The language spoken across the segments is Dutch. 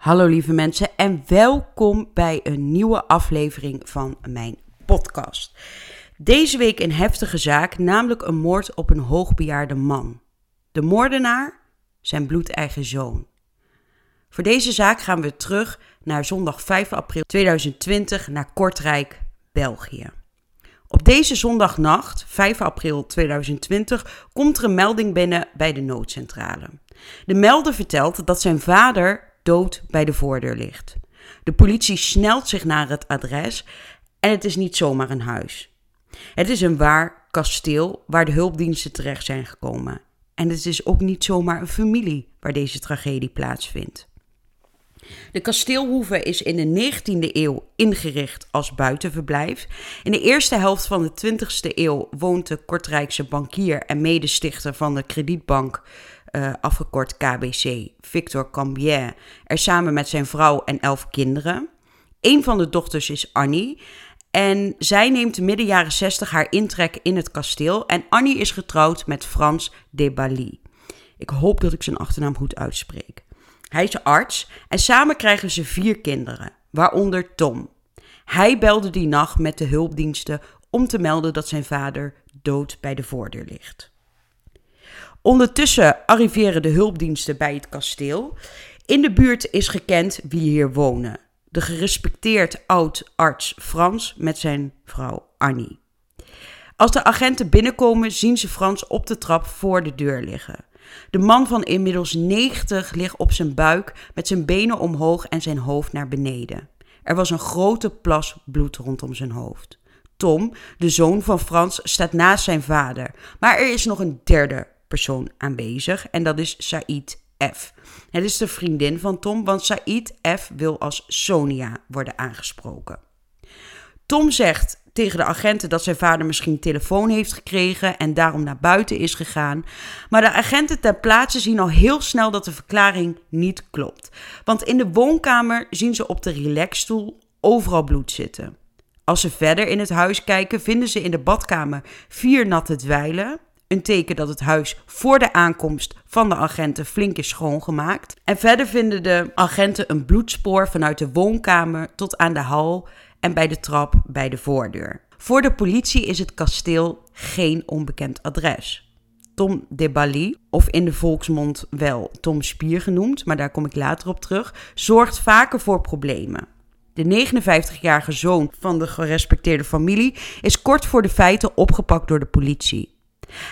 Hallo lieve mensen en welkom bij een nieuwe aflevering van mijn podcast. Deze week een heftige zaak, namelijk een moord op een hoogbejaarde man. De moordenaar, zijn bloedeigen zoon. Voor deze zaak gaan we terug naar zondag 5 april 2020 naar Kortrijk, België. Op deze zondagnacht, 5 april 2020, komt er een melding binnen bij de noodcentrale. De melder vertelt dat zijn vader dood bij de voordeur ligt. De politie snelt zich naar het adres en het is niet zomaar een huis. Het is een waar kasteel waar de hulpdiensten terecht zijn gekomen. En het is ook niet zomaar een familie waar deze tragedie plaatsvindt. De kasteelhoeve is in de 19e eeuw ingericht als buitenverblijf. In de eerste helft van de 20e eeuw woont de Kortrijkse bankier en medestichter van de kredietbank uh, afgekort KBC, Victor Cambier, er samen met zijn vrouw en elf kinderen. Een van de dochters is Annie. En zij neemt midden jaren 60 haar intrek in het kasteel. En Annie is getrouwd met Frans de Bali. Ik hoop dat ik zijn achternaam goed uitspreek. Hij is arts en samen krijgen ze vier kinderen, waaronder Tom. Hij belde die nacht met de hulpdiensten om te melden dat zijn vader dood bij de voordeur ligt. Ondertussen arriveren de hulpdiensten bij het kasteel. In de buurt is gekend wie hier wonen. De gerespecteerd oud-arts Frans met zijn vrouw Annie. Als de agenten binnenkomen, zien ze Frans op de trap voor de deur liggen. De man van inmiddels 90 ligt op zijn buik met zijn benen omhoog en zijn hoofd naar beneden. Er was een grote plas bloed rondom zijn hoofd. Tom, de zoon van Frans, staat naast zijn vader, maar er is nog een derde persoon aanwezig en dat is Said F. Het is de vriendin van Tom, want Said F wil als Sonia worden aangesproken. Tom zegt tegen de agenten dat zijn vader misschien telefoon heeft gekregen en daarom naar buiten is gegaan. Maar de agenten ter plaatse zien al heel snel dat de verklaring niet klopt. Want in de woonkamer zien ze op de relaxstoel overal bloed zitten. Als ze verder in het huis kijken, vinden ze in de badkamer vier natte dweilen. Een teken dat het huis voor de aankomst van de agenten flink is schoongemaakt. En verder vinden de agenten een bloedspoor vanuit de woonkamer tot aan de hal en bij de trap bij de voordeur. Voor de politie is het kasteel geen onbekend adres. Tom de Bali, of in de volksmond wel Tom Spier genoemd, maar daar kom ik later op terug, zorgt vaker voor problemen. De 59-jarige zoon van de gerespecteerde familie is kort voor de feiten opgepakt door de politie.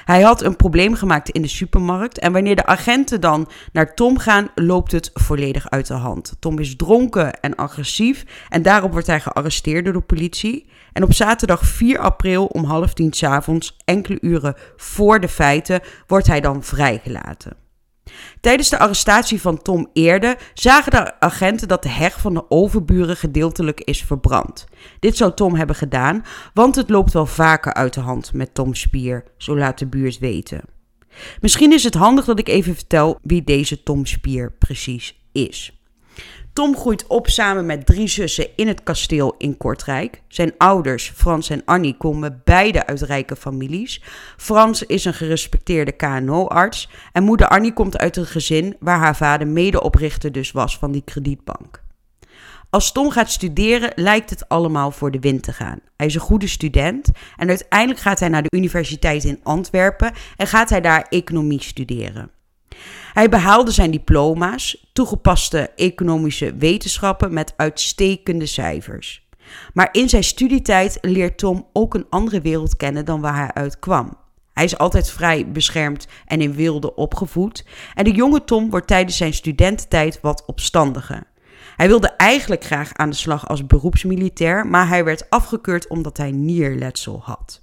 Hij had een probleem gemaakt in de supermarkt en wanneer de agenten dan naar Tom gaan, loopt het volledig uit de hand. Tom is dronken en agressief en daarop wordt hij gearresteerd door de politie. En op zaterdag 4 april om half tien s avonds, enkele uren voor de feiten, wordt hij dan vrijgelaten. Tijdens de arrestatie van Tom Eerde zagen de agenten dat de heg van de overburen gedeeltelijk is verbrand. Dit zou Tom hebben gedaan, want het loopt wel vaker uit de hand met Tom Spier, zo laat de buurt weten. Misschien is het handig dat ik even vertel wie deze Tom Spier precies is. Tom groeit op samen met drie zussen in het kasteel in Kortrijk. Zijn ouders, Frans en Annie, komen beide uit rijke families. Frans is een gerespecteerde KNO-arts en moeder Annie komt uit een gezin waar haar vader medeoprichter dus was van die kredietbank. Als Tom gaat studeren, lijkt het allemaal voor de wind te gaan. Hij is een goede student en uiteindelijk gaat hij naar de universiteit in Antwerpen en gaat hij daar economie studeren. Hij behaalde zijn diploma's, toegepaste economische wetenschappen met uitstekende cijfers. Maar in zijn studietijd leert Tom ook een andere wereld kennen dan waar hij uit kwam. Hij is altijd vrij beschermd en in wilde opgevoed. En de jonge Tom wordt tijdens zijn studententijd wat opstandiger. Hij wilde eigenlijk graag aan de slag als beroepsmilitair, maar hij werd afgekeurd omdat hij nierletsel had.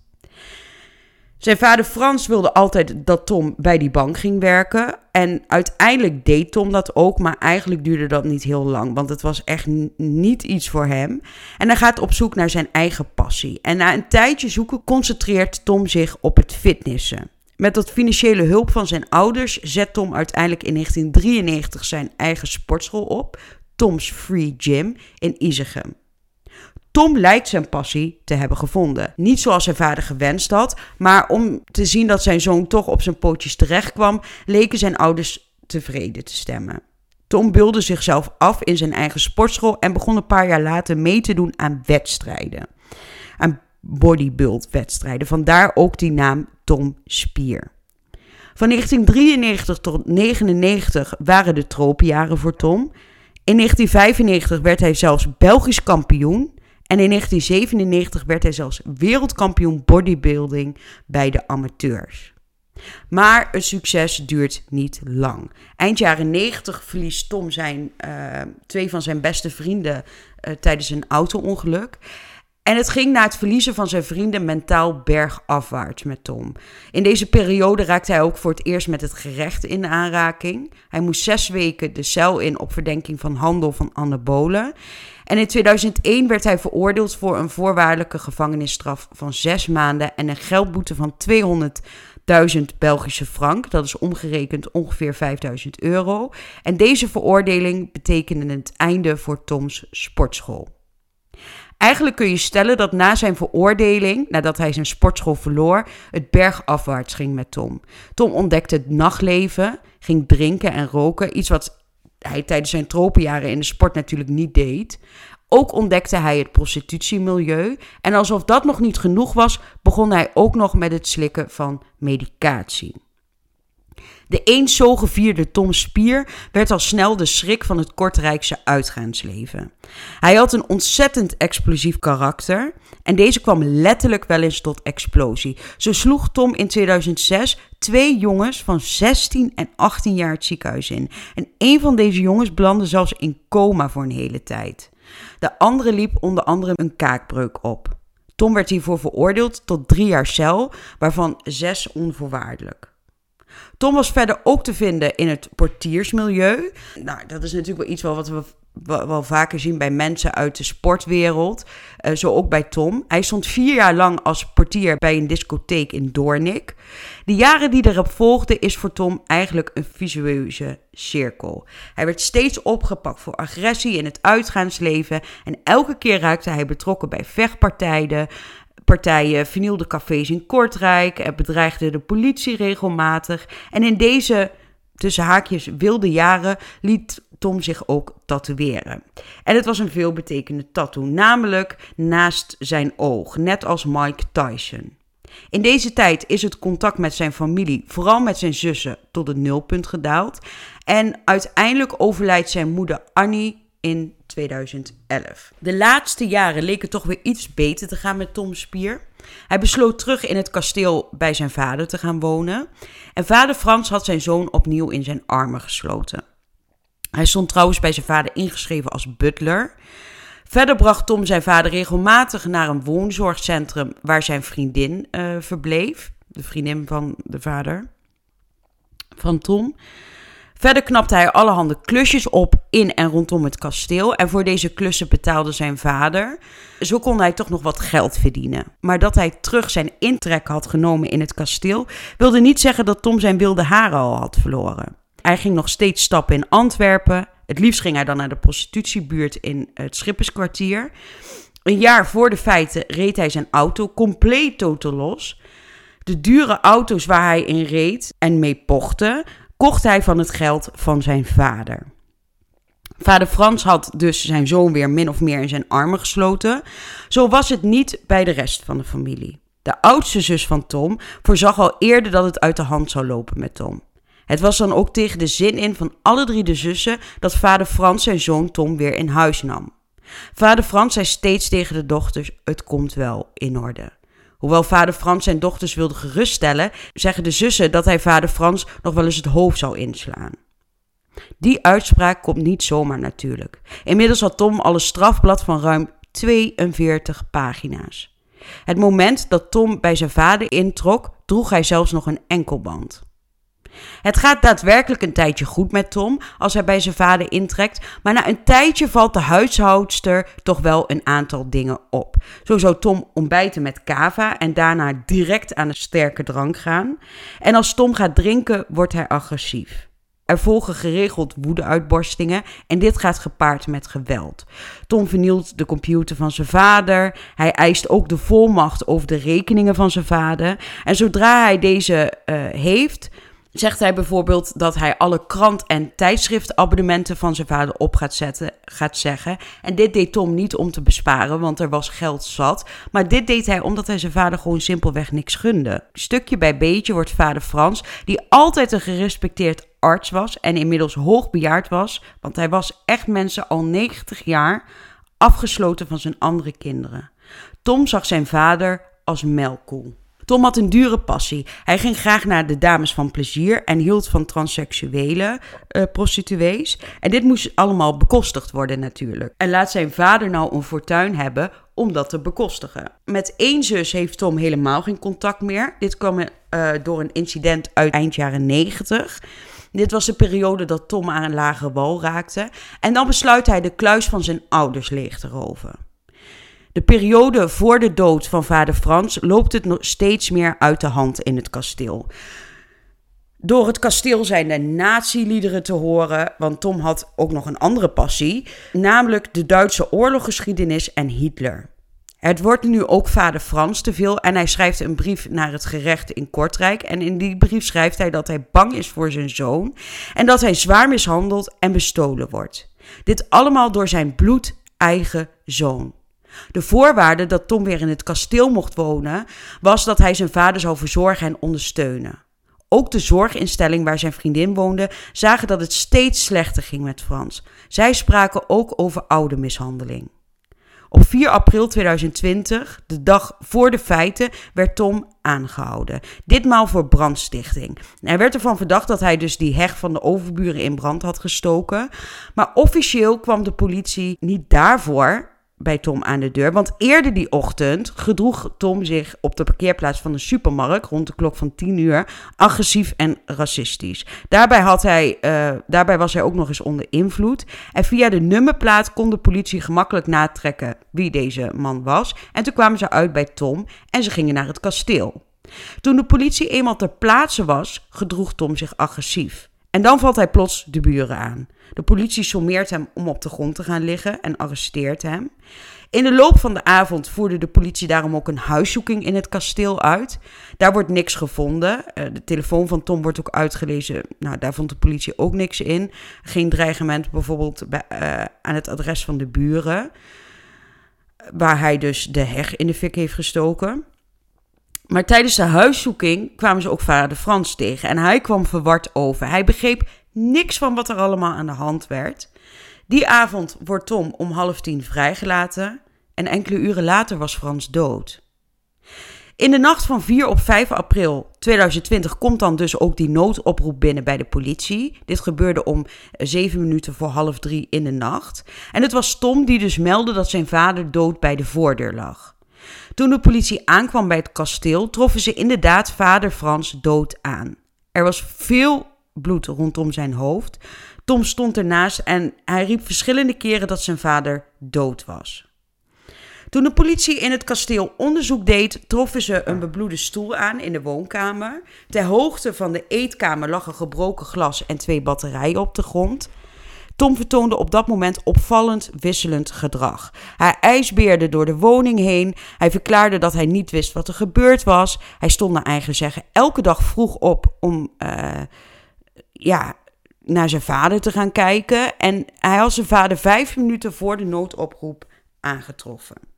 Zijn vader Frans wilde altijd dat Tom bij die bank ging werken. En uiteindelijk deed Tom dat ook, maar eigenlijk duurde dat niet heel lang, want het was echt niet iets voor hem. En hij gaat op zoek naar zijn eigen passie. En na een tijdje zoeken concentreert Tom zich op het fitnessen. Met wat financiële hulp van zijn ouders zet Tom uiteindelijk in 1993 zijn eigen sportschool op, Tom's Free Gym in Isegem. Tom lijkt zijn passie te hebben gevonden. Niet zoals zijn vader gewenst had, maar om te zien dat zijn zoon toch op zijn pootjes terecht kwam, leken zijn ouders tevreden te stemmen. Tom beelde zichzelf af in zijn eigen sportschool en begon een paar jaar later mee te doen aan wedstrijden. Aan bodybuild-wedstrijden. Vandaar ook die naam Tom Spier. Van 1993 tot 1999 waren de tropenjaren voor Tom. In 1995 werd hij zelfs Belgisch kampioen. En in 1997 werd hij zelfs wereldkampioen bodybuilding bij de amateurs. Maar het succes duurt niet lang. Eind jaren 90 verliest Tom zijn, uh, twee van zijn beste vrienden uh, tijdens een auto-ongeluk. En het ging na het verliezen van zijn vrienden mentaal bergafwaarts met Tom. In deze periode raakte hij ook voor het eerst met het gerecht in aanraking. Hij moest zes weken de cel in op verdenking van handel van anabolen. En in 2001 werd hij veroordeeld voor een voorwaardelijke gevangenisstraf van zes maanden en een geldboete van 200.000 Belgische frank. Dat is omgerekend ongeveer 5000 euro. En deze veroordeling betekende het einde voor Toms sportschool. Eigenlijk kun je stellen dat na zijn veroordeling, nadat hij zijn sportschool verloor, het bergafwaarts ging met Tom. Tom ontdekte het nachtleven, ging drinken en roken, iets wat hij tijdens zijn tropenjaren in de sport natuurlijk niet deed. Ook ontdekte hij het prostitutiemilieu en alsof dat nog niet genoeg was, begon hij ook nog met het slikken van medicatie. De eens zo gevierde Tom Spier werd al snel de schrik van het Kortrijkse uitgaansleven. Hij had een ontzettend explosief karakter en deze kwam letterlijk wel eens tot explosie. Zo sloeg Tom in 2006 twee jongens van 16 en 18 jaar het ziekenhuis in. En een van deze jongens belandde zelfs in coma voor een hele tijd. De andere liep onder andere een kaakbreuk op. Tom werd hiervoor veroordeeld tot drie jaar cel, waarvan zes onvoorwaardelijk. Tom was verder ook te vinden in het portiersmilieu. Nou, dat is natuurlijk wel iets wat we wel vaker zien bij mensen uit de sportwereld. Uh, zo ook bij Tom. Hij stond vier jaar lang als portier bij een discotheek in Doornik. De jaren die erop volgden is voor Tom eigenlijk een visueuze cirkel. Hij werd steeds opgepakt voor agressie in het uitgaansleven. En elke keer raakte hij betrokken bij vechtpartijen partijen vernielden cafés in Kortrijk en bedreigden de politie regelmatig. En in deze, tussen haakjes, wilde jaren liet Tom zich ook tatoeëren. En het was een veelbetekende tattoo, namelijk naast zijn oog, net als Mike Tyson. In deze tijd is het contact met zijn familie, vooral met zijn zussen, tot het nulpunt gedaald. En uiteindelijk overlijdt zijn moeder Annie in 2011. De laatste jaren leken toch weer iets beter te gaan met Tom Spier. Hij besloot terug in het kasteel bij zijn vader te gaan wonen. En vader Frans had zijn zoon opnieuw in zijn armen gesloten. Hij stond trouwens bij zijn vader ingeschreven als butler. Verder bracht Tom zijn vader regelmatig naar een woonzorgcentrum waar zijn vriendin uh, verbleef. De vriendin van de vader van Tom. Verder knapte hij allerhande klusjes op in en rondom het kasteel. En voor deze klussen betaalde zijn vader. Zo kon hij toch nog wat geld verdienen. Maar dat hij terug zijn intrek had genomen in het kasteel, wilde niet zeggen dat Tom zijn wilde haren al had verloren. Hij ging nog steeds stappen in Antwerpen. Het liefst ging hij dan naar de prostitutiebuurt in het Schipperskwartier. Een jaar voor de feiten reed hij zijn auto compleet totaal los. De dure auto's waar hij in reed en mee pochte, kocht hij van het geld van zijn vader. Vader Frans had dus zijn zoon weer min of meer in zijn armen gesloten. Zo was het niet bij de rest van de familie. De oudste zus van Tom voorzag al eerder dat het uit de hand zou lopen met Tom. Het was dan ook tegen de zin in van alle drie de zussen dat vader Frans zijn zoon Tom weer in huis nam. Vader Frans zei steeds tegen de dochters: Het komt wel in orde. Hoewel vader Frans zijn dochters wilde geruststellen, zeggen de zussen dat hij vader Frans nog wel eens het hoofd zou inslaan. Die uitspraak komt niet zomaar natuurlijk. Inmiddels had Tom al een strafblad van ruim 42 pagina's. Het moment dat Tom bij zijn vader introk, droeg hij zelfs nog een enkelband. Het gaat daadwerkelijk een tijdje goed met Tom als hij bij zijn vader intrekt, maar na een tijdje valt de huishoudster toch wel een aantal dingen op. Zo zou Tom ontbijten met kava en daarna direct aan de sterke drank gaan. En als Tom gaat drinken, wordt hij agressief. Er volgen geregeld woedeuitbarstingen en dit gaat gepaard met geweld. Tom vernielt de computer van zijn vader. Hij eist ook de volmacht over de rekeningen van zijn vader. En zodra hij deze uh, heeft, zegt hij bijvoorbeeld dat hij alle krant- en tijdschriftabonnementen van zijn vader op gaat, zetten, gaat zeggen. En dit deed Tom niet om te besparen, want er was geld zat. Maar dit deed hij omdat hij zijn vader gewoon simpelweg niks gunde. Stukje bij beetje wordt vader Frans, die altijd een gerespecteerd arts was en inmiddels hoogbejaard was, want hij was echt mensen al 90 jaar afgesloten van zijn andere kinderen. Tom zag zijn vader als melkkoe. Tom had een dure passie. Hij ging graag naar de dames van plezier en hield van transseksuele uh, prostituees. En dit moest allemaal bekostigd worden natuurlijk. En laat zijn vader nou een fortuin hebben om dat te bekostigen. Met één zus heeft Tom helemaal geen contact meer. Dit kwam uh, door een incident uit eind jaren 90. Dit was de periode dat Tom aan een lage wal raakte. En dan besluit hij de kluis van zijn ouders leeg te roven. De periode voor de dood van vader Frans loopt het nog steeds meer uit de hand in het kasteel. Door het kasteel zijn de nazi-liederen te horen, want Tom had ook nog een andere passie, namelijk de Duitse oorloggeschiedenis en Hitler. Het wordt nu ook vader Frans te veel en hij schrijft een brief naar het gerecht in Kortrijk. En in die brief schrijft hij dat hij bang is voor zijn zoon en dat hij zwaar mishandeld en bestolen wordt. Dit allemaal door zijn bloedeigen zoon. De voorwaarde dat Tom weer in het kasteel mocht wonen was dat hij zijn vader zou verzorgen en ondersteunen. Ook de zorginstelling waar zijn vriendin woonde zagen dat het steeds slechter ging met Frans. Zij spraken ook over oude mishandeling. Op 4 april 2020, de dag voor de feiten, werd Tom aangehouden. Ditmaal voor brandstichting. Hij werd ervan verdacht dat hij dus die heg van de overburen in brand had gestoken. Maar officieel kwam de politie niet daarvoor bij Tom aan de deur. Want eerder die ochtend gedroeg Tom zich op de parkeerplaats van de supermarkt rond de klok van 10 uur agressief en racistisch. Daarbij, had hij, uh, daarbij was hij ook nog eens onder invloed. En via de nummerplaat kon de politie gemakkelijk natrekken wie deze man was. En toen kwamen ze uit bij Tom en ze gingen naar het kasteel. Toen de politie eenmaal ter plaatse was, gedroeg Tom zich agressief. En dan valt hij plots de buren aan. De politie sommeert hem om op de grond te gaan liggen en arresteert hem. In de loop van de avond voerde de politie daarom ook een huiszoeking in het kasteel uit. Daar wordt niks gevonden. Eh, de telefoon van Tom wordt ook uitgelezen. Nou, daar vond de politie ook niks in. Geen dreigement bijvoorbeeld bij, uh, aan het adres van de buren. Waar hij dus de heg in de fik heeft gestoken. Maar tijdens de huiszoeking kwamen ze ook vader Frans tegen. En hij kwam verward over. Hij begreep niks van wat er allemaal aan de hand werd. Die avond wordt Tom om half tien vrijgelaten. En enkele uren later was Frans dood. In de nacht van 4 op 5 april 2020 komt dan dus ook die noodoproep binnen bij de politie. Dit gebeurde om 7 minuten voor half 3 in de nacht. En het was Tom die dus meldde dat zijn vader dood bij de voordeur lag. Toen de politie aankwam bij het kasteel, troffen ze inderdaad vader Frans dood aan. Er was veel bloed rondom zijn hoofd. Tom stond ernaast en hij riep verschillende keren dat zijn vader dood was. Toen de politie in het kasteel onderzoek deed, troffen ze een bebloede stoel aan in de woonkamer. Ter hoogte van de eetkamer lag een gebroken glas en twee batterijen op de grond. Tom vertoonde op dat moment opvallend wisselend gedrag. Hij ijsbeerde door de woning heen. Hij verklaarde dat hij niet wist wat er gebeurd was. Hij stond naar eigen zeggen elke dag vroeg op om uh, ja, naar zijn vader te gaan kijken. En hij had zijn vader vijf minuten voor de noodoproep aangetroffen.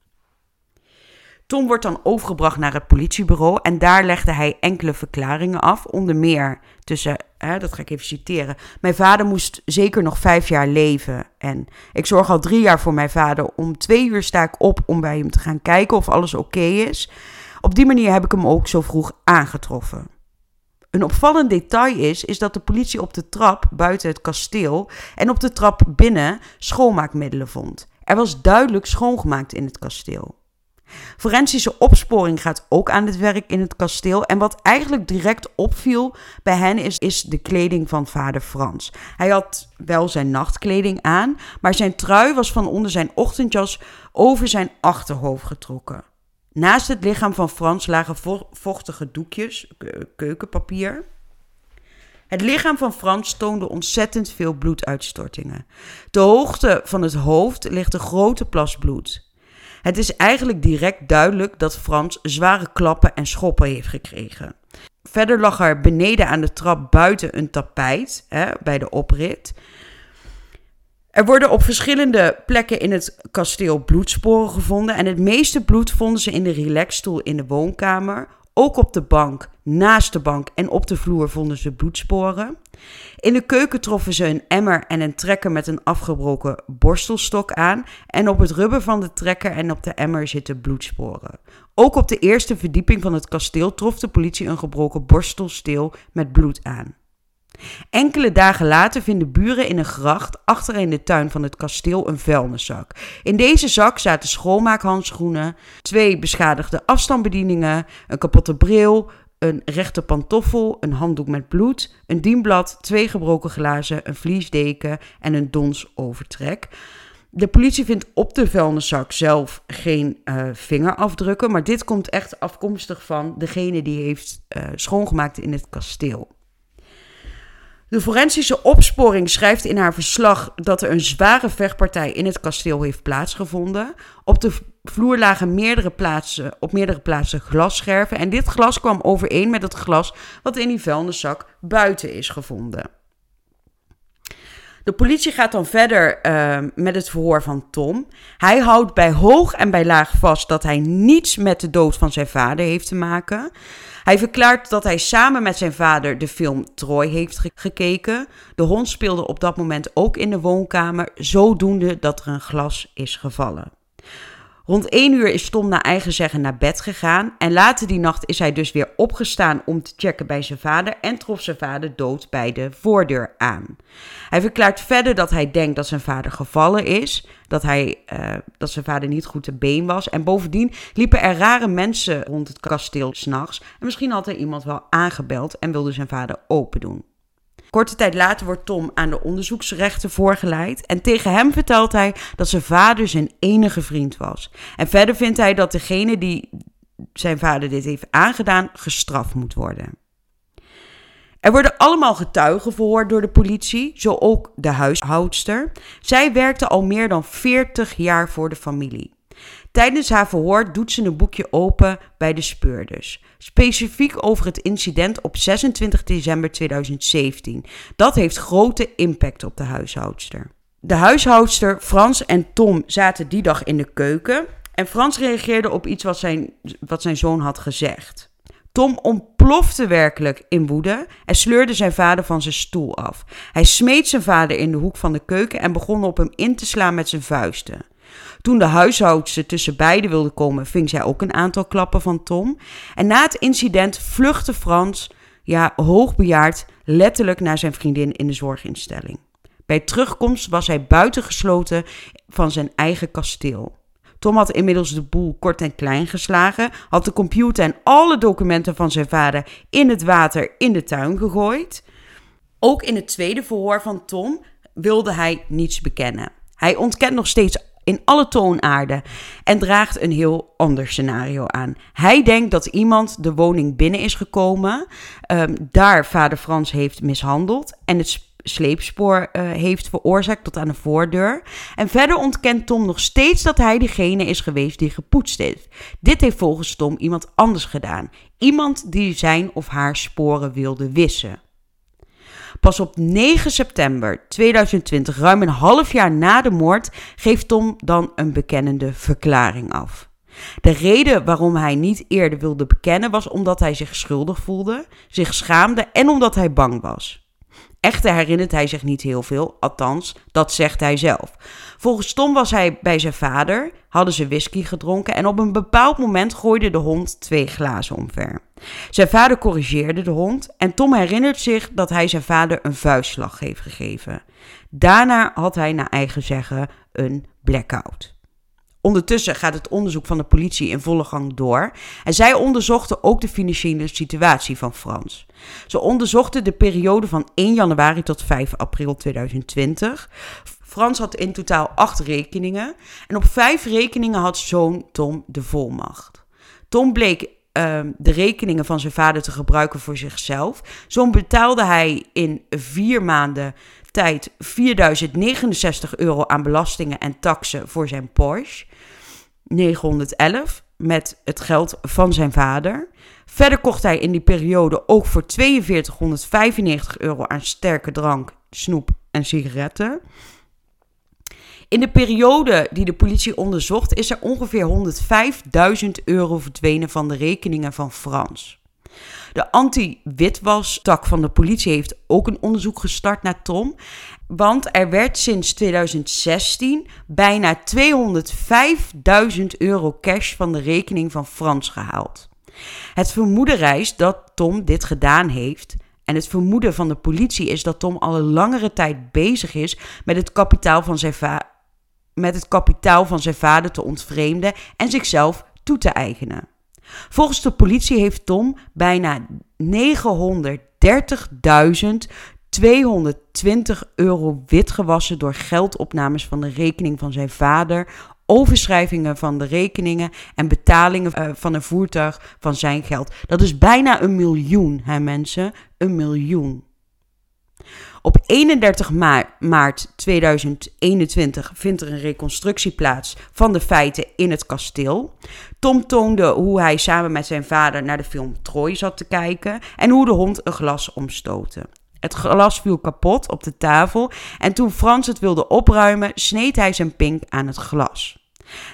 Tom wordt dan overgebracht naar het politiebureau en daar legde hij enkele verklaringen af. Onder meer tussen, hè, dat ga ik even citeren. Mijn vader moest zeker nog vijf jaar leven. En ik zorg al drie jaar voor mijn vader. Om twee uur sta ik op om bij hem te gaan kijken of alles oké is. Op die manier heb ik hem ook zo vroeg aangetroffen. Een opvallend detail is, is dat de politie op de trap buiten het kasteel en op de trap binnen schoonmaakmiddelen vond. Er was duidelijk schoongemaakt in het kasteel. Forensische opsporing gaat ook aan het werk in het kasteel. En wat eigenlijk direct opviel bij hen is, is de kleding van vader Frans. Hij had wel zijn nachtkleding aan, maar zijn trui was van onder zijn ochtendjas over zijn achterhoofd getrokken. Naast het lichaam van Frans lagen vochtige doekjes, keukenpapier. Het lichaam van Frans toonde ontzettend veel bloeduitstortingen. De hoogte van het hoofd ligt een grote plas bloed. Het is eigenlijk direct duidelijk dat Frans zware klappen en schoppen heeft gekregen. Verder lag er beneden aan de trap buiten een tapijt hè, bij de oprit. Er worden op verschillende plekken in het kasteel bloedsporen gevonden. En het meeste bloed vonden ze in de relaxstoel in de woonkamer. Ook op de bank, naast de bank en op de vloer vonden ze bloedsporen. In de keuken troffen ze een emmer en een trekker met een afgebroken borstelstok aan. En op het rubber van de trekker en op de emmer zitten bloedsporen. Ook op de eerste verdieping van het kasteel trof de politie een gebroken borstelsteel met bloed aan. Enkele dagen later vinden buren in een gracht achter in de tuin van het kasteel een vuilniszak. In deze zak zaten schoonmaakhandschoenen, twee beschadigde afstandsbedieningen, een kapotte bril, een rechte pantoffel, een handdoek met bloed, een dienblad, twee gebroken glazen, een vliesdeken en een donsovertrek. De politie vindt op de vuilniszak zelf geen uh, vingerafdrukken, maar dit komt echt afkomstig van degene die heeft uh, schoongemaakt in het kasteel. De forensische opsporing schrijft in haar verslag dat er een zware vechtpartij in het kasteel heeft plaatsgevonden. Op de vloer lagen meerdere plaatsen, op meerdere plaatsen glasscherven. En dit glas kwam overeen met het glas wat in die vuilniszak buiten is gevonden. De politie gaat dan verder uh, met het verhoor van Tom. Hij houdt bij hoog en bij laag vast dat hij niets met de dood van zijn vader heeft te maken. Hij verklaart dat hij samen met zijn vader de film Troy heeft gekeken. De hond speelde op dat moment ook in de woonkamer, zodoende dat er een glas is gevallen. Rond 1 uur is Tom naar eigen zeggen naar bed gegaan. En later die nacht is hij dus weer opgestaan om te checken bij zijn vader. En trof zijn vader dood bij de voordeur aan. Hij verklaart verder dat hij denkt dat zijn vader gevallen is. Dat, hij, uh, dat zijn vader niet goed te been was. En bovendien liepen er rare mensen rond het kasteel s'nachts. En misschien had er iemand wel aangebeld en wilde zijn vader open doen. Korte tijd later wordt Tom aan de onderzoeksrechter voorgeleid en tegen hem vertelt hij dat zijn vader zijn enige vriend was. En verder vindt hij dat degene die zijn vader dit heeft aangedaan gestraft moet worden. Er worden allemaal getuigen verhoord door de politie, zo ook de huishoudster. Zij werkte al meer dan 40 jaar voor de familie. Tijdens haar verhoor doet ze een boekje open bij de speurders. Specifiek over het incident op 26 december 2017. Dat heeft grote impact op de huishoudster. De huishoudster Frans en Tom zaten die dag in de keuken. En Frans reageerde op iets wat zijn, wat zijn zoon had gezegd. Tom ontplofte werkelijk in woede en sleurde zijn vader van zijn stoel af. Hij smeet zijn vader in de hoek van de keuken en begon op hem in te slaan met zijn vuisten. Toen de huishoudster tussen beiden wilde komen, ving zij ook een aantal klappen van Tom. En na het incident vluchtte Frans, ja, hoogbejaard, letterlijk naar zijn vriendin in de zorginstelling. Bij terugkomst was hij buitengesloten van zijn eigen kasteel. Tom had inmiddels de boel kort en klein geslagen, had de computer en alle documenten van zijn vader in het water in de tuin gegooid. Ook in het tweede verhoor van Tom wilde hij niets bekennen. Hij ontkent nog steeds in alle toonaarden en draagt een heel ander scenario aan. Hij denkt dat iemand de woning binnen is gekomen, um, daar vader Frans heeft mishandeld en het sleepspoor uh, heeft veroorzaakt tot aan de voordeur. En verder ontkent Tom nog steeds dat hij degene is geweest die gepoetst heeft. Dit heeft volgens Tom iemand anders gedaan. Iemand die zijn of haar sporen wilde wissen. Pas op 9 september 2020, ruim een half jaar na de moord, geeft Tom dan een bekennende verklaring af. De reden waarom hij niet eerder wilde bekennen was omdat hij zich schuldig voelde, zich schaamde en omdat hij bang was. Echter herinnert hij zich niet heel veel, althans, dat zegt hij zelf. Volgens Tom was hij bij zijn vader, hadden ze whisky gedronken en op een bepaald moment gooide de hond twee glazen omver. Zijn vader corrigeerde de hond en Tom herinnert zich dat hij zijn vader een vuistslag heeft gegeven. Daarna had hij naar eigen zeggen een blackout. Ondertussen gaat het onderzoek van de politie in volle gang door en zij onderzochten ook de financiële situatie van Frans. Ze onderzochten de periode van 1 januari tot 5 april 2020. Frans had in totaal acht rekeningen en op vijf rekeningen had zoon Tom de volmacht. Tom bleek uh, de rekeningen van zijn vader te gebruiken voor zichzelf. Zo betaalde hij in vier maanden tijd 4069 euro aan belastingen en taxen voor zijn Porsche 911. met het geld van zijn vader. Verder kocht hij in die periode ook voor 4295 euro aan sterke drank, snoep en sigaretten. In de periode die de politie onderzocht is er ongeveer 105.000 euro verdwenen van de rekeningen van Frans. De anti-witwas-tak van de politie heeft ook een onderzoek gestart naar Tom. Want er werd sinds 2016 bijna 205.000 euro cash van de rekening van Frans gehaald. Het vermoeden reist dat Tom dit gedaan heeft. En het vermoeden van de politie is dat Tom al een langere tijd bezig is met het kapitaal van zijn, met het kapitaal van zijn vader te ontvreemden en zichzelf toe te eigenen. Volgens de politie heeft Tom bijna 930.220 euro witgewassen door geldopnames van de rekening van zijn vader, overschrijvingen van de rekeningen en betalingen eh, van een voertuig van zijn geld. Dat is bijna een miljoen, hè mensen? Een miljoen. Op 31 maart 2021 vindt er een reconstructie plaats van de feiten in het kasteel. Tom toonde hoe hij samen met zijn vader naar de film Troy zat te kijken en hoe de hond een glas omstootte. Het glas viel kapot op de tafel en toen Frans het wilde opruimen, sneed hij zijn pink aan het glas.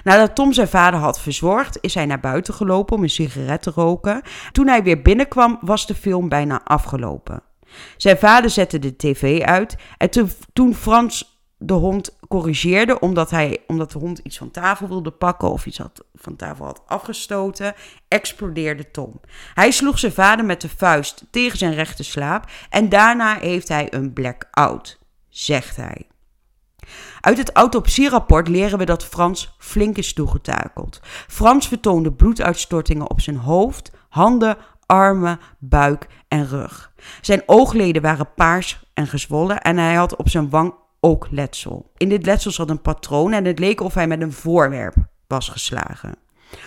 Nadat Tom zijn vader had verzorgd, is hij naar buiten gelopen om een sigaret te roken. Toen hij weer binnenkwam, was de film bijna afgelopen. Zijn vader zette de tv uit en toen Frans de hond corrigeerde omdat, hij, omdat de hond iets van tafel wilde pakken of iets had, van tafel had afgestoten, explodeerde Tom. Hij sloeg zijn vader met de vuist tegen zijn rechter slaap en daarna heeft hij een blackout, zegt hij. Uit het autopsierapport leren we dat Frans flink is toegetakeld. Frans vertoonde bloeduitstortingen op zijn hoofd, handen, armen, buik en rug. Zijn oogleden waren paars en gezwollen en hij had op zijn wang ook letsel. In dit letsel zat een patroon en het leek of hij met een voorwerp was geslagen.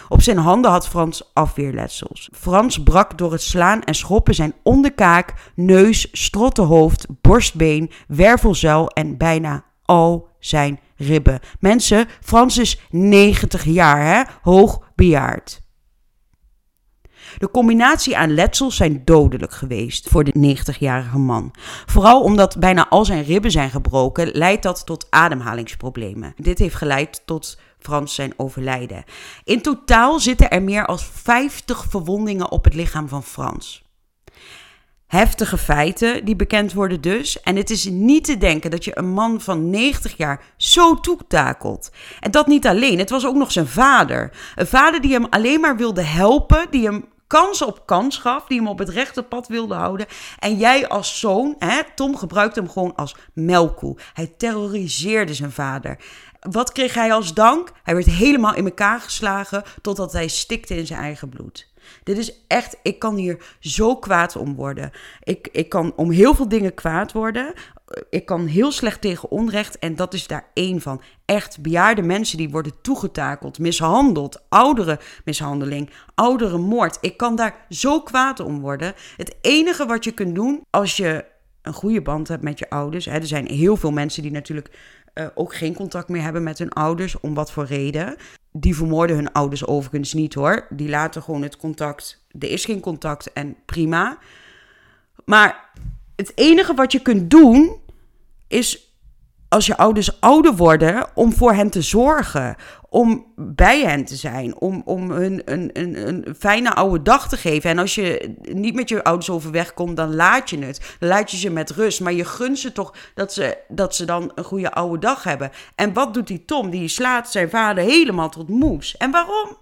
Op zijn handen had Frans afweerletsels. Frans brak door het slaan en schoppen zijn onderkaak, neus, strottenhoofd, borstbeen, wervelzuil en bijna al zijn ribben. Mensen, Frans is 90 jaar, hè? hoog bejaard. De combinatie aan letsels zijn dodelijk geweest voor de 90-jarige man. Vooral omdat bijna al zijn ribben zijn gebroken, leidt dat tot ademhalingsproblemen. Dit heeft geleid tot Frans zijn overlijden. In totaal zitten er meer dan 50 verwondingen op het lichaam van Frans. Heftige feiten die bekend worden dus. En het is niet te denken dat je een man van 90 jaar zo toetakelt. En dat niet alleen, het was ook nog zijn vader. Een vader die hem alleen maar wilde helpen, die hem kans op kans gaf, die hem op het rechte pad wilde houden. En jij als zoon, hè, Tom gebruikte hem gewoon als melkkoe. Hij terroriseerde zijn vader. Wat kreeg hij als dank? Hij werd helemaal in elkaar geslagen totdat hij stikte in zijn eigen bloed. Dit is echt, ik kan hier zo kwaad om worden. Ik, ik kan om heel veel dingen kwaad worden ik kan heel slecht tegen onrecht en dat is daar één van. Echt bejaarde mensen die worden toegetakeld, mishandeld, oudere mishandeling, oudere moord. Ik kan daar zo kwaad om worden. Het enige wat je kunt doen als je een goede band hebt met je ouders. Hè, er zijn heel veel mensen die natuurlijk uh, ook geen contact meer hebben met hun ouders, om wat voor reden. Die vermoorden hun ouders overigens niet hoor. Die laten gewoon het contact. Er is geen contact en prima. Maar het enige wat je kunt doen is als je ouders ouder worden, om voor hen te zorgen. Om bij hen te zijn. Om, om hun een, een, een fijne oude dag te geven. En als je niet met je ouders overweg komt, dan laat je het. Dan laat je ze met rust. Maar je gunt ze toch dat ze, dat ze dan een goede oude dag hebben. En wat doet die Tom? Die slaat zijn vader helemaal tot moes. En waarom?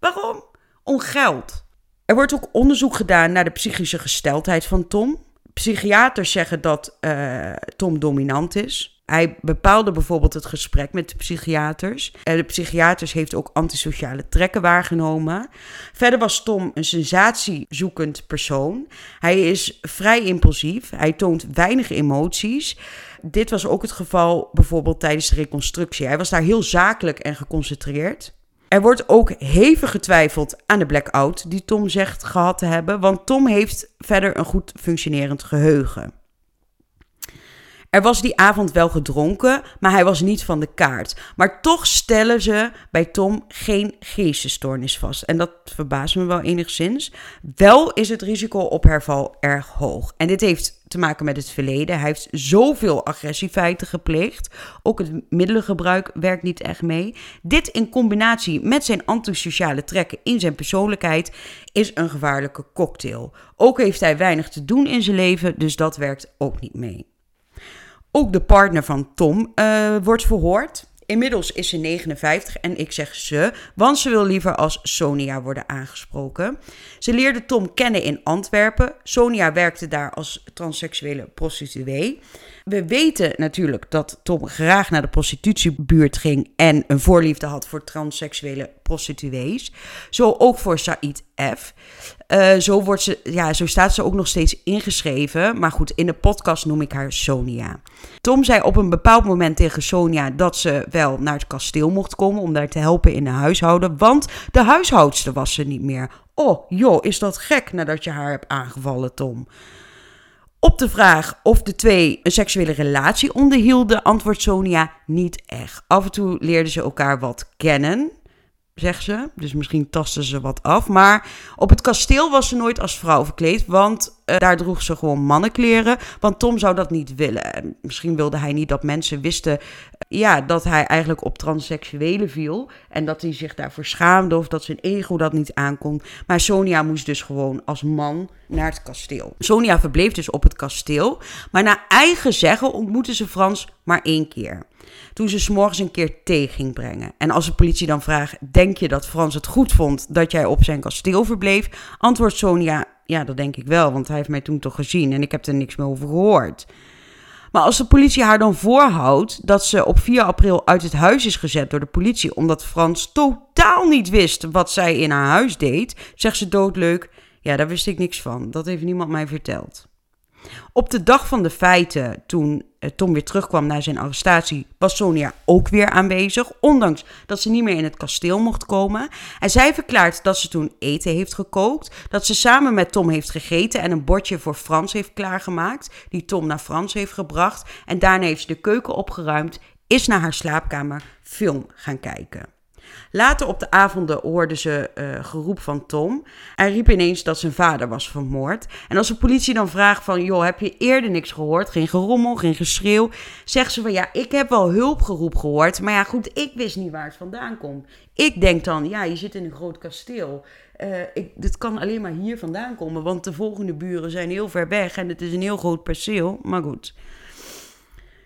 Waarom? Om geld. Er wordt ook onderzoek gedaan naar de psychische gesteldheid van Tom. Psychiaters zeggen dat uh, Tom dominant is. Hij bepaalde bijvoorbeeld het gesprek met de psychiaters. Uh, de psychiaters heeft ook antisociale trekken waargenomen. Verder was Tom een sensatiezoekend persoon. Hij is vrij impulsief. Hij toont weinig emoties. Dit was ook het geval bijvoorbeeld tijdens de reconstructie. Hij was daar heel zakelijk en geconcentreerd. Er wordt ook hevig getwijfeld aan de blackout die Tom zegt gehad te hebben, want Tom heeft verder een goed functionerend geheugen. Er was die avond wel gedronken, maar hij was niet van de kaart. Maar toch stellen ze bij Tom geen geestesstoornis vast. En dat verbaast me wel enigszins. Wel is het risico op herval erg hoog. En dit heeft te maken met het verleden. Hij heeft zoveel agressiefeiten gepleegd. Ook het middelengebruik werkt niet echt mee. Dit in combinatie met zijn antisociale trekken in zijn persoonlijkheid is een gevaarlijke cocktail. Ook heeft hij weinig te doen in zijn leven, dus dat werkt ook niet mee. Ook de partner van Tom uh, wordt verhoord. Inmiddels is ze 59 en ik zeg ze, want ze wil liever als Sonia worden aangesproken. Ze leerde Tom kennen in Antwerpen. Sonia werkte daar als transseksuele prostituee. We weten natuurlijk dat Tom graag naar de prostitutiebuurt ging en een voorliefde had voor transseksuele prostituees. Zo ook voor Said F. Uh, zo, wordt ze, ja, zo staat ze ook nog steeds ingeschreven. Maar goed, in de podcast noem ik haar Sonia. Tom zei op een bepaald moment tegen Sonia dat ze wel naar het kasteel mocht komen om daar te helpen in de huishouden. Want de huishoudster was ze niet meer. Oh, joh, is dat gek nadat je haar hebt aangevallen, Tom? Op de vraag of de twee een seksuele relatie onderhielden, antwoordt Sonia niet echt. Af en toe leerden ze elkaar wat kennen zegt ze. Dus misschien tasten ze wat af. Maar op het kasteel was ze nooit als vrouw verkleed, want uh, daar droeg ze gewoon mannenkleren. Want Tom zou dat niet willen. Misschien wilde hij niet dat mensen wisten uh, ja, dat hij eigenlijk op transseksuelen viel. En dat hij zich daarvoor schaamde of dat zijn ego dat niet aankon. Maar Sonia moest dus gewoon als man naar het kasteel. Sonia verbleef dus op het kasteel. Maar naar eigen zeggen ontmoette ze Frans maar één keer toen ze s'morgens een keer thee ging brengen. En als de politie dan vraagt: Denk je dat Frans het goed vond dat jij op zijn kasteel verbleef? Antwoordt Sonia: Ja, dat denk ik wel, want hij heeft mij toen toch gezien en ik heb er niks meer over gehoord. Maar als de politie haar dan voorhoudt dat ze op 4 april uit het huis is gezet door de politie omdat Frans totaal niet wist wat zij in haar huis deed, zegt ze doodleuk: Ja, daar wist ik niks van. Dat heeft niemand mij verteld. Op de dag van de feiten, toen eh, Tom weer terugkwam na zijn arrestatie, was Sonia ook weer aanwezig, ondanks dat ze niet meer in het kasteel mocht komen. En zij verklaart dat ze toen eten heeft gekookt, dat ze samen met Tom heeft gegeten en een bordje voor Frans heeft klaargemaakt, die Tom naar Frans heeft gebracht. En daarna heeft ze de keuken opgeruimd, is naar haar slaapkamer film gaan kijken. Later op de avonden hoorde ze uh, geroep van Tom. Hij riep ineens dat zijn vader was vermoord. En als de politie dan vraagt van, joh, heb je eerder niks gehoord? Geen gerommel, geen geschreeuw. Zegt ze van, ja, ik heb wel hulpgeroep gehoord. Maar ja, goed, ik wist niet waar het vandaan komt. Ik denk dan, ja, je zit in een groot kasteel. Uh, ik, dit kan alleen maar hier vandaan komen, want de volgende buren zijn heel ver weg en het is een heel groot perceel. Maar goed.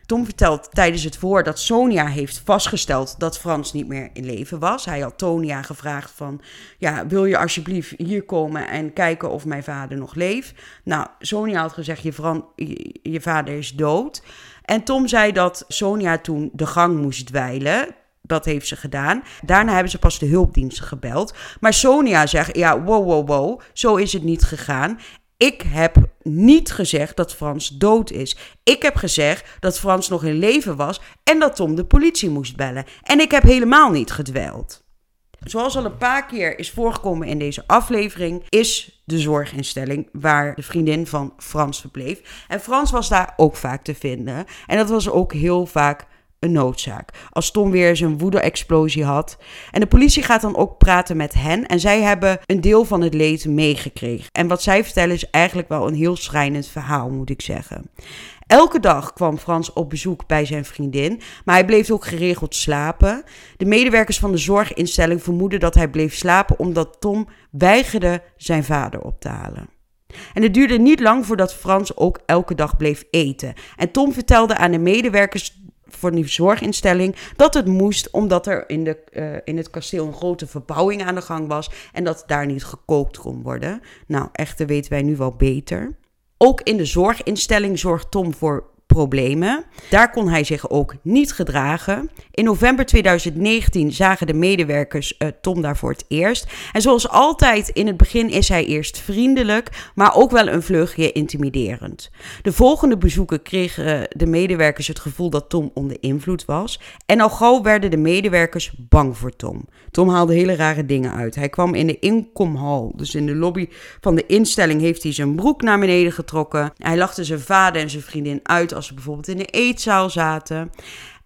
Tom vertelt tijdens het woord dat Sonia heeft vastgesteld dat Frans niet meer in leven was. Hij had Tonia gevraagd van, ja, wil je alsjeblieft hier komen en kijken of mijn vader nog leeft? Nou, Sonia had gezegd, je, Fran je, je vader is dood. En Tom zei dat Sonia toen de gang moest dweilen. Dat heeft ze gedaan. Daarna hebben ze pas de hulpdiensten gebeld. Maar Sonia zegt: Ja, wow, wow, wow. Zo is het niet gegaan. Ik heb niet gezegd dat Frans dood is. Ik heb gezegd dat Frans nog in leven was en dat Tom de politie moest bellen. En ik heb helemaal niet gedweld. Zoals al een paar keer is voorgekomen in deze aflevering, is de zorginstelling waar de vriendin van Frans verbleef. En Frans was daar ook vaak te vinden. En dat was ook heel vaak een noodzaak. Als Tom weer zijn woede-explosie had. En de politie gaat dan ook praten met hen. En zij hebben een deel van het leed meegekregen. En wat zij vertellen is eigenlijk wel een heel schrijnend verhaal, moet ik zeggen. Elke dag kwam Frans op bezoek bij zijn vriendin, maar hij bleef ook geregeld slapen. De medewerkers van de zorginstelling vermoeden dat hij bleef slapen omdat Tom weigerde zijn vader op te halen. En het duurde niet lang voordat Frans ook elke dag bleef eten. En Tom vertelde aan de medewerkers voor die zorginstelling dat het moest omdat er in, de, uh, in het kasteel een grote verbouwing aan de gang was en dat daar niet gekookt kon worden. Nou, echter weten wij nu wel beter. Ook in de zorginstelling zorgt Tom voor problemen. Daar kon hij zich ook niet gedragen. In november 2019 zagen de medewerkers uh, Tom daar voor het eerst. En zoals altijd in het begin is hij eerst vriendelijk, maar ook wel een vleugje intimiderend. De volgende bezoeken kregen de medewerkers het gevoel dat Tom onder invloed was. En al gauw werden de medewerkers bang voor Tom. Tom haalde hele rare dingen uit. Hij kwam in de inkomhal, dus in de lobby van de instelling, heeft hij zijn broek naar beneden getrokken. Hij lachte zijn vader en zijn vriendin uit als ze bijvoorbeeld in de eetzaal zaten.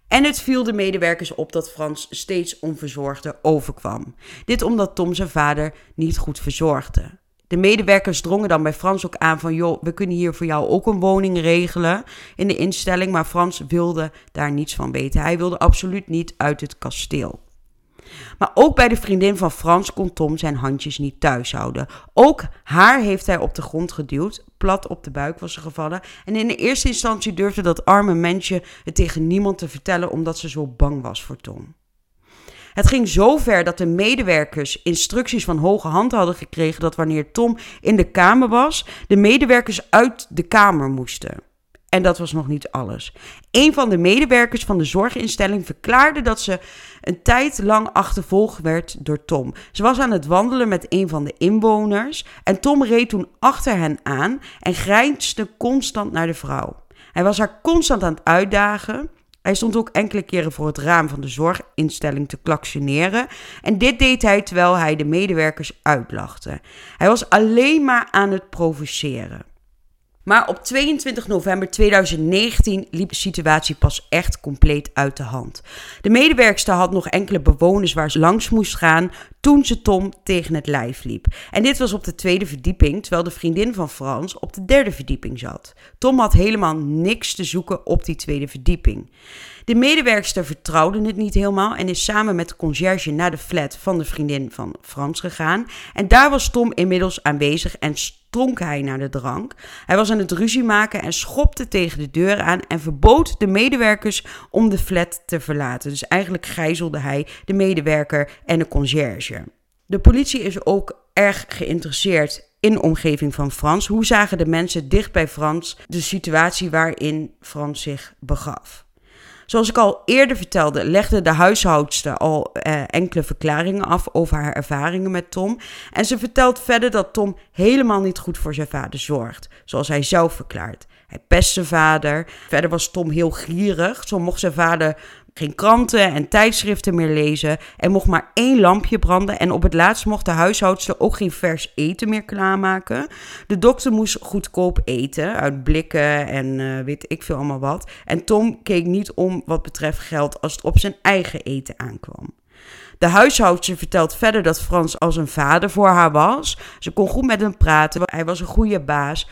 En het viel de medewerkers op dat Frans steeds onverzorgder overkwam. Dit omdat Tom zijn vader niet goed verzorgde. De medewerkers drongen dan bij Frans ook aan van... joh, we kunnen hier voor jou ook een woning regelen in de instelling. Maar Frans wilde daar niets van weten. Hij wilde absoluut niet uit het kasteel. Maar ook bij de vriendin van Frans kon Tom zijn handjes niet thuis houden. Ook haar heeft hij op de grond geduwd. Plat op de buik was ze gevallen. En in de eerste instantie durfde dat arme mensje het tegen niemand te vertellen omdat ze zo bang was voor Tom. Het ging zo ver dat de medewerkers instructies van hoge hand hadden gekregen dat wanneer Tom in de kamer was, de medewerkers uit de kamer moesten. En dat was nog niet alles. Een van de medewerkers van de zorginstelling verklaarde dat ze een tijd lang achtervolgd werd door Tom. Ze was aan het wandelen met een van de inwoners en Tom reed toen achter hen aan en grijnsde constant naar de vrouw. Hij was haar constant aan het uitdagen. Hij stond ook enkele keren voor het raam van de zorginstelling te klaksioneren. En dit deed hij terwijl hij de medewerkers uitlachte. Hij was alleen maar aan het provoceren. Maar op 22 november 2019 liep de situatie pas echt compleet uit de hand. De medewerkster had nog enkele bewoners waar ze langs moest gaan toen ze Tom tegen het lijf liep. En dit was op de tweede verdieping, terwijl de vriendin van Frans op de derde verdieping zat. Tom had helemaal niks te zoeken op die tweede verdieping. De medewerkster vertrouwde het niet helemaal en is samen met de conciërge naar de flat van de vriendin van Frans gegaan. En daar was Tom inmiddels aanwezig en stronk hij naar de drank. Hij was aan het ruzie maken en schopte tegen de deur aan en verbood de medewerkers om de flat te verlaten. Dus eigenlijk gijzelde hij de medewerker en de conciërge. De politie is ook erg geïnteresseerd in de omgeving van Frans. Hoe zagen de mensen dicht bij Frans de situatie waarin Frans zich begaf? Zoals ik al eerder vertelde, legde de huishoudster al eh, enkele verklaringen af over haar ervaringen met Tom. En ze vertelt verder dat Tom helemaal niet goed voor zijn vader zorgt, zoals hij zelf verklaart. Hij pest zijn vader. Verder was Tom heel gierig. Zo mocht zijn vader geen kranten en tijdschriften meer lezen en mocht maar één lampje branden. En op het laatst mocht de huishoudster ook geen vers eten meer klaarmaken. De dokter moest goedkoop eten uit blikken en uh, weet ik veel allemaal wat. En Tom keek niet om wat betreft geld als het op zijn eigen eten aankwam. De huishoudster vertelt verder dat Frans als een vader voor haar was. Ze kon goed met hem praten. Hij was een goede baas.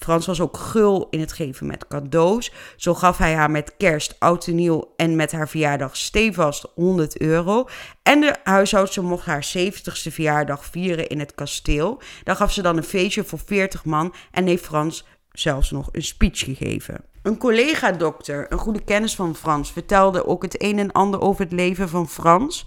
Frans was ook gul in het geven met cadeaus. Zo gaf hij haar met kerst, oud en nieuw en met haar verjaardag stevast 100 euro. En de huishoudster mocht haar 70ste verjaardag vieren in het kasteel. Dan gaf ze dan een feestje voor 40 man en heeft Frans zelfs nog een speech gegeven. Een collega-dokter, een goede kennis van Frans, vertelde ook het een en ander over het leven van Frans.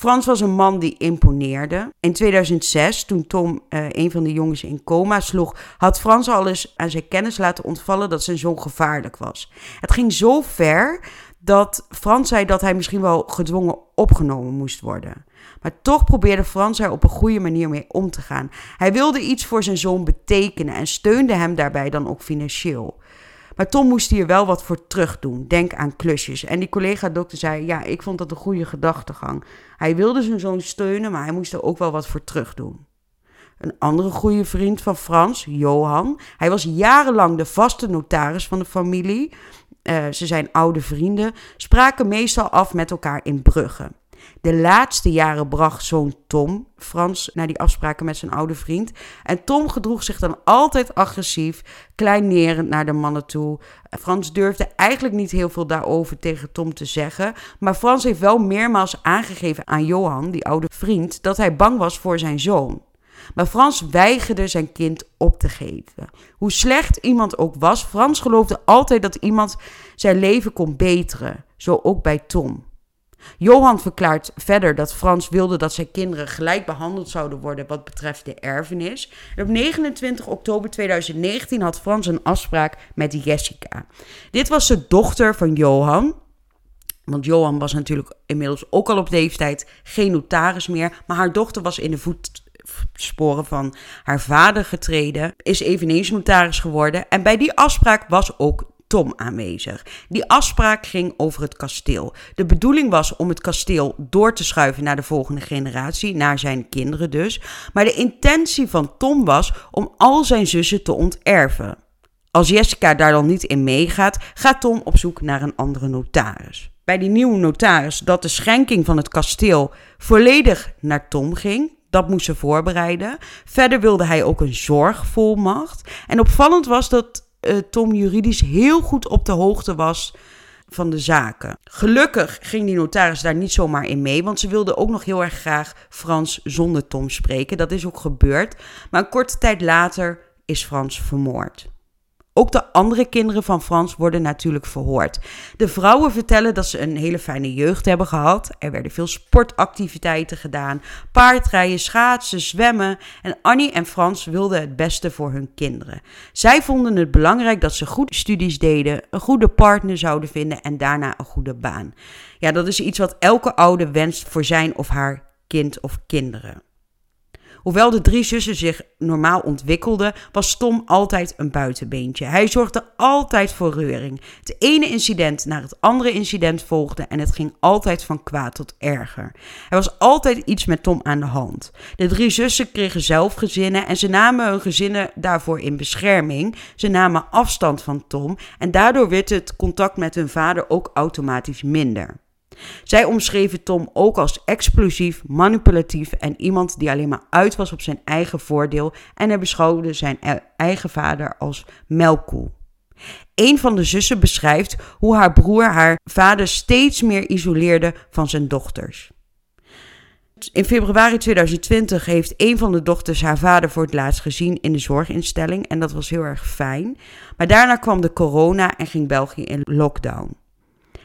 Frans was een man die imponeerde. In 2006, toen Tom, uh, een van de jongens, in coma sloeg, had Frans al eens aan zijn kennis laten ontvallen dat zijn zoon gevaarlijk was. Het ging zo ver dat Frans zei dat hij misschien wel gedwongen opgenomen moest worden. Maar toch probeerde Frans er op een goede manier mee om te gaan. Hij wilde iets voor zijn zoon betekenen en steunde hem daarbij dan ook financieel. Maar Tom moest hier wel wat voor terug doen. Denk aan klusjes. En die collega-dokter zei: Ja, ik vond dat een goede gedachtegang. Hij wilde zijn zoon steunen, maar hij moest er ook wel wat voor terug doen. Een andere goede vriend van Frans, Johan. Hij was jarenlang de vaste notaris van de familie. Uh, ze zijn oude vrienden. Spraken meestal af met elkaar in Brugge. De laatste jaren bracht zoon Tom Frans naar die afspraken met zijn oude vriend. En Tom gedroeg zich dan altijd agressief, kleinerend naar de mannen toe. Frans durfde eigenlijk niet heel veel daarover tegen Tom te zeggen. Maar Frans heeft wel meermaals aangegeven aan Johan, die oude vriend, dat hij bang was voor zijn zoon. Maar Frans weigerde zijn kind op te geven. Hoe slecht iemand ook was, Frans geloofde altijd dat iemand zijn leven kon beteren. Zo ook bij Tom. Johan verklaart verder dat Frans wilde dat zijn kinderen gelijk behandeld zouden worden wat betreft de erfenis. En op 29 oktober 2019 had Frans een afspraak met Jessica. Dit was de dochter van Johan. Want Johan was natuurlijk inmiddels ook al op leeftijd geen notaris meer. Maar haar dochter was in de voetsporen van haar vader getreden. Is eveneens notaris geworden. En bij die afspraak was ook Tom aanwezig. Die afspraak ging over het kasteel. De bedoeling was om het kasteel door te schuiven naar de volgende generatie, naar zijn kinderen dus. Maar de intentie van Tom was om al zijn zussen te onterven. Als Jessica daar dan niet in meegaat, gaat Tom op zoek naar een andere notaris. Bij die nieuwe notaris dat de schenking van het kasteel volledig naar Tom ging, dat moest ze voorbereiden. Verder wilde hij ook een zorgvolmacht. En opvallend was dat uh, Tom juridisch heel goed op de hoogte was van de zaken. Gelukkig ging die notaris daar niet zomaar in mee, want ze wilde ook nog heel erg graag Frans zonder Tom spreken. Dat is ook gebeurd. Maar een korte tijd later is Frans vermoord. Ook de andere kinderen van Frans worden natuurlijk verhoord. De vrouwen vertellen dat ze een hele fijne jeugd hebben gehad. Er werden veel sportactiviteiten gedaan: paardrijden, schaatsen, zwemmen. En Annie en Frans wilden het beste voor hun kinderen. Zij vonden het belangrijk dat ze goede studies deden, een goede partner zouden vinden en daarna een goede baan. Ja, dat is iets wat elke ouder wenst voor zijn of haar kind of kinderen. Hoewel de drie zussen zich normaal ontwikkelden, was Tom altijd een buitenbeentje. Hij zorgde altijd voor reuring. Het ene incident naar het andere incident volgde en het ging altijd van kwaad tot erger. Er was altijd iets met Tom aan de hand. De drie zussen kregen zelf gezinnen en ze namen hun gezinnen daarvoor in bescherming. Ze namen afstand van Tom en daardoor werd het contact met hun vader ook automatisch minder. Zij omschreven Tom ook als explosief, manipulatief en iemand die alleen maar uit was op zijn eigen voordeel en hij beschouwde zijn e- eigen vader als melkkoe. Een van de zussen beschrijft hoe haar broer haar vader steeds meer isoleerde van zijn dochters. In februari 2020 heeft een van de dochters haar vader voor het laatst gezien in de zorginstelling en dat was heel erg fijn. Maar daarna kwam de corona en ging België in lockdown.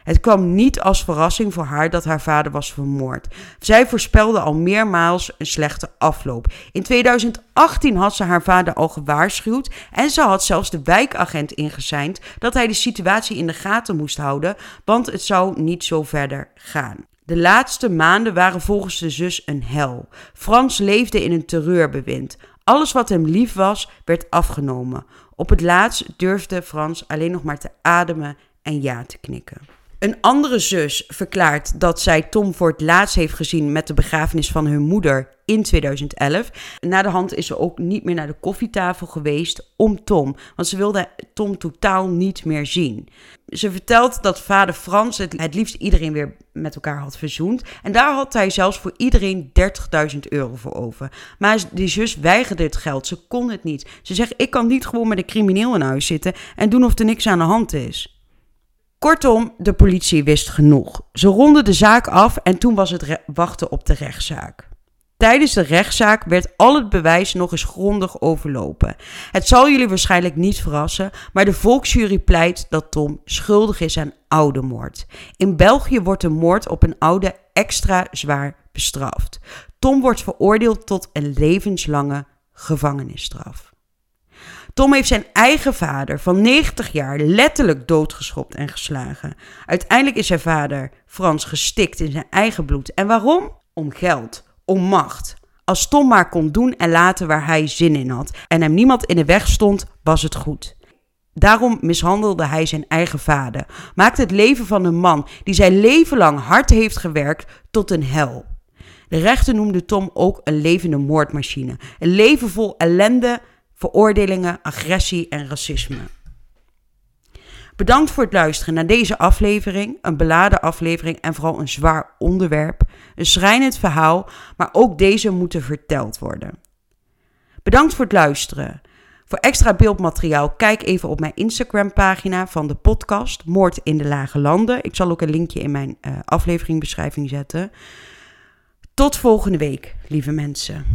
Het kwam niet als verrassing voor haar dat haar vader was vermoord. Zij voorspelde al meermaals een slechte afloop. In 2018 had ze haar vader al gewaarschuwd en ze had zelfs de wijkagent ingeseind dat hij de situatie in de gaten moest houden, want het zou niet zo verder gaan. De laatste maanden waren volgens de zus een hel. Frans leefde in een terreurbewind. Alles wat hem lief was, werd afgenomen. Op het laatst durfde Frans alleen nog maar te ademen en ja te knikken. Een andere zus verklaart dat zij Tom voor het laatst heeft gezien met de begrafenis van hun moeder in 2011. Na de hand is ze ook niet meer naar de koffietafel geweest om Tom, want ze wilde Tom totaal niet meer zien. Ze vertelt dat vader Frans het, het liefst iedereen weer met elkaar had verzoend. En daar had hij zelfs voor iedereen 30.000 euro voor over. Maar die zus weigerde het geld. Ze kon het niet. Ze zegt: Ik kan niet gewoon met een crimineel in huis zitten en doen of er niks aan de hand is. Kortom, de politie wist genoeg. Ze ronden de zaak af en toen was het wachten op de rechtszaak. Tijdens de rechtszaak werd al het bewijs nog eens grondig overlopen. Het zal jullie waarschijnlijk niet verrassen, maar de volksjury pleit dat Tom schuldig is aan oude moord. In België wordt de moord op een oude extra zwaar bestraft. Tom wordt veroordeeld tot een levenslange gevangenisstraf. Tom heeft zijn eigen vader van 90 jaar letterlijk doodgeschopt en geslagen. Uiteindelijk is zijn vader, Frans, gestikt in zijn eigen bloed. En waarom? Om geld, om macht. Als Tom maar kon doen en laten waar hij zin in had en hem niemand in de weg stond, was het goed. Daarom mishandelde hij zijn eigen vader, maakte het leven van een man die zijn leven lang hard heeft gewerkt tot een hel. De rechter noemde Tom ook een levende moordmachine, een leven vol ellende, veroordelingen, agressie en racisme. Bedankt voor het luisteren naar deze aflevering, een beladen aflevering en vooral een zwaar onderwerp, een schrijnend verhaal, maar ook deze moeten verteld worden. Bedankt voor het luisteren. Voor extra beeldmateriaal kijk even op mijn Instagram pagina van de podcast Moord in de Lage Landen. Ik zal ook een linkje in mijn uh, afleveringbeschrijving zetten. Tot volgende week, lieve mensen.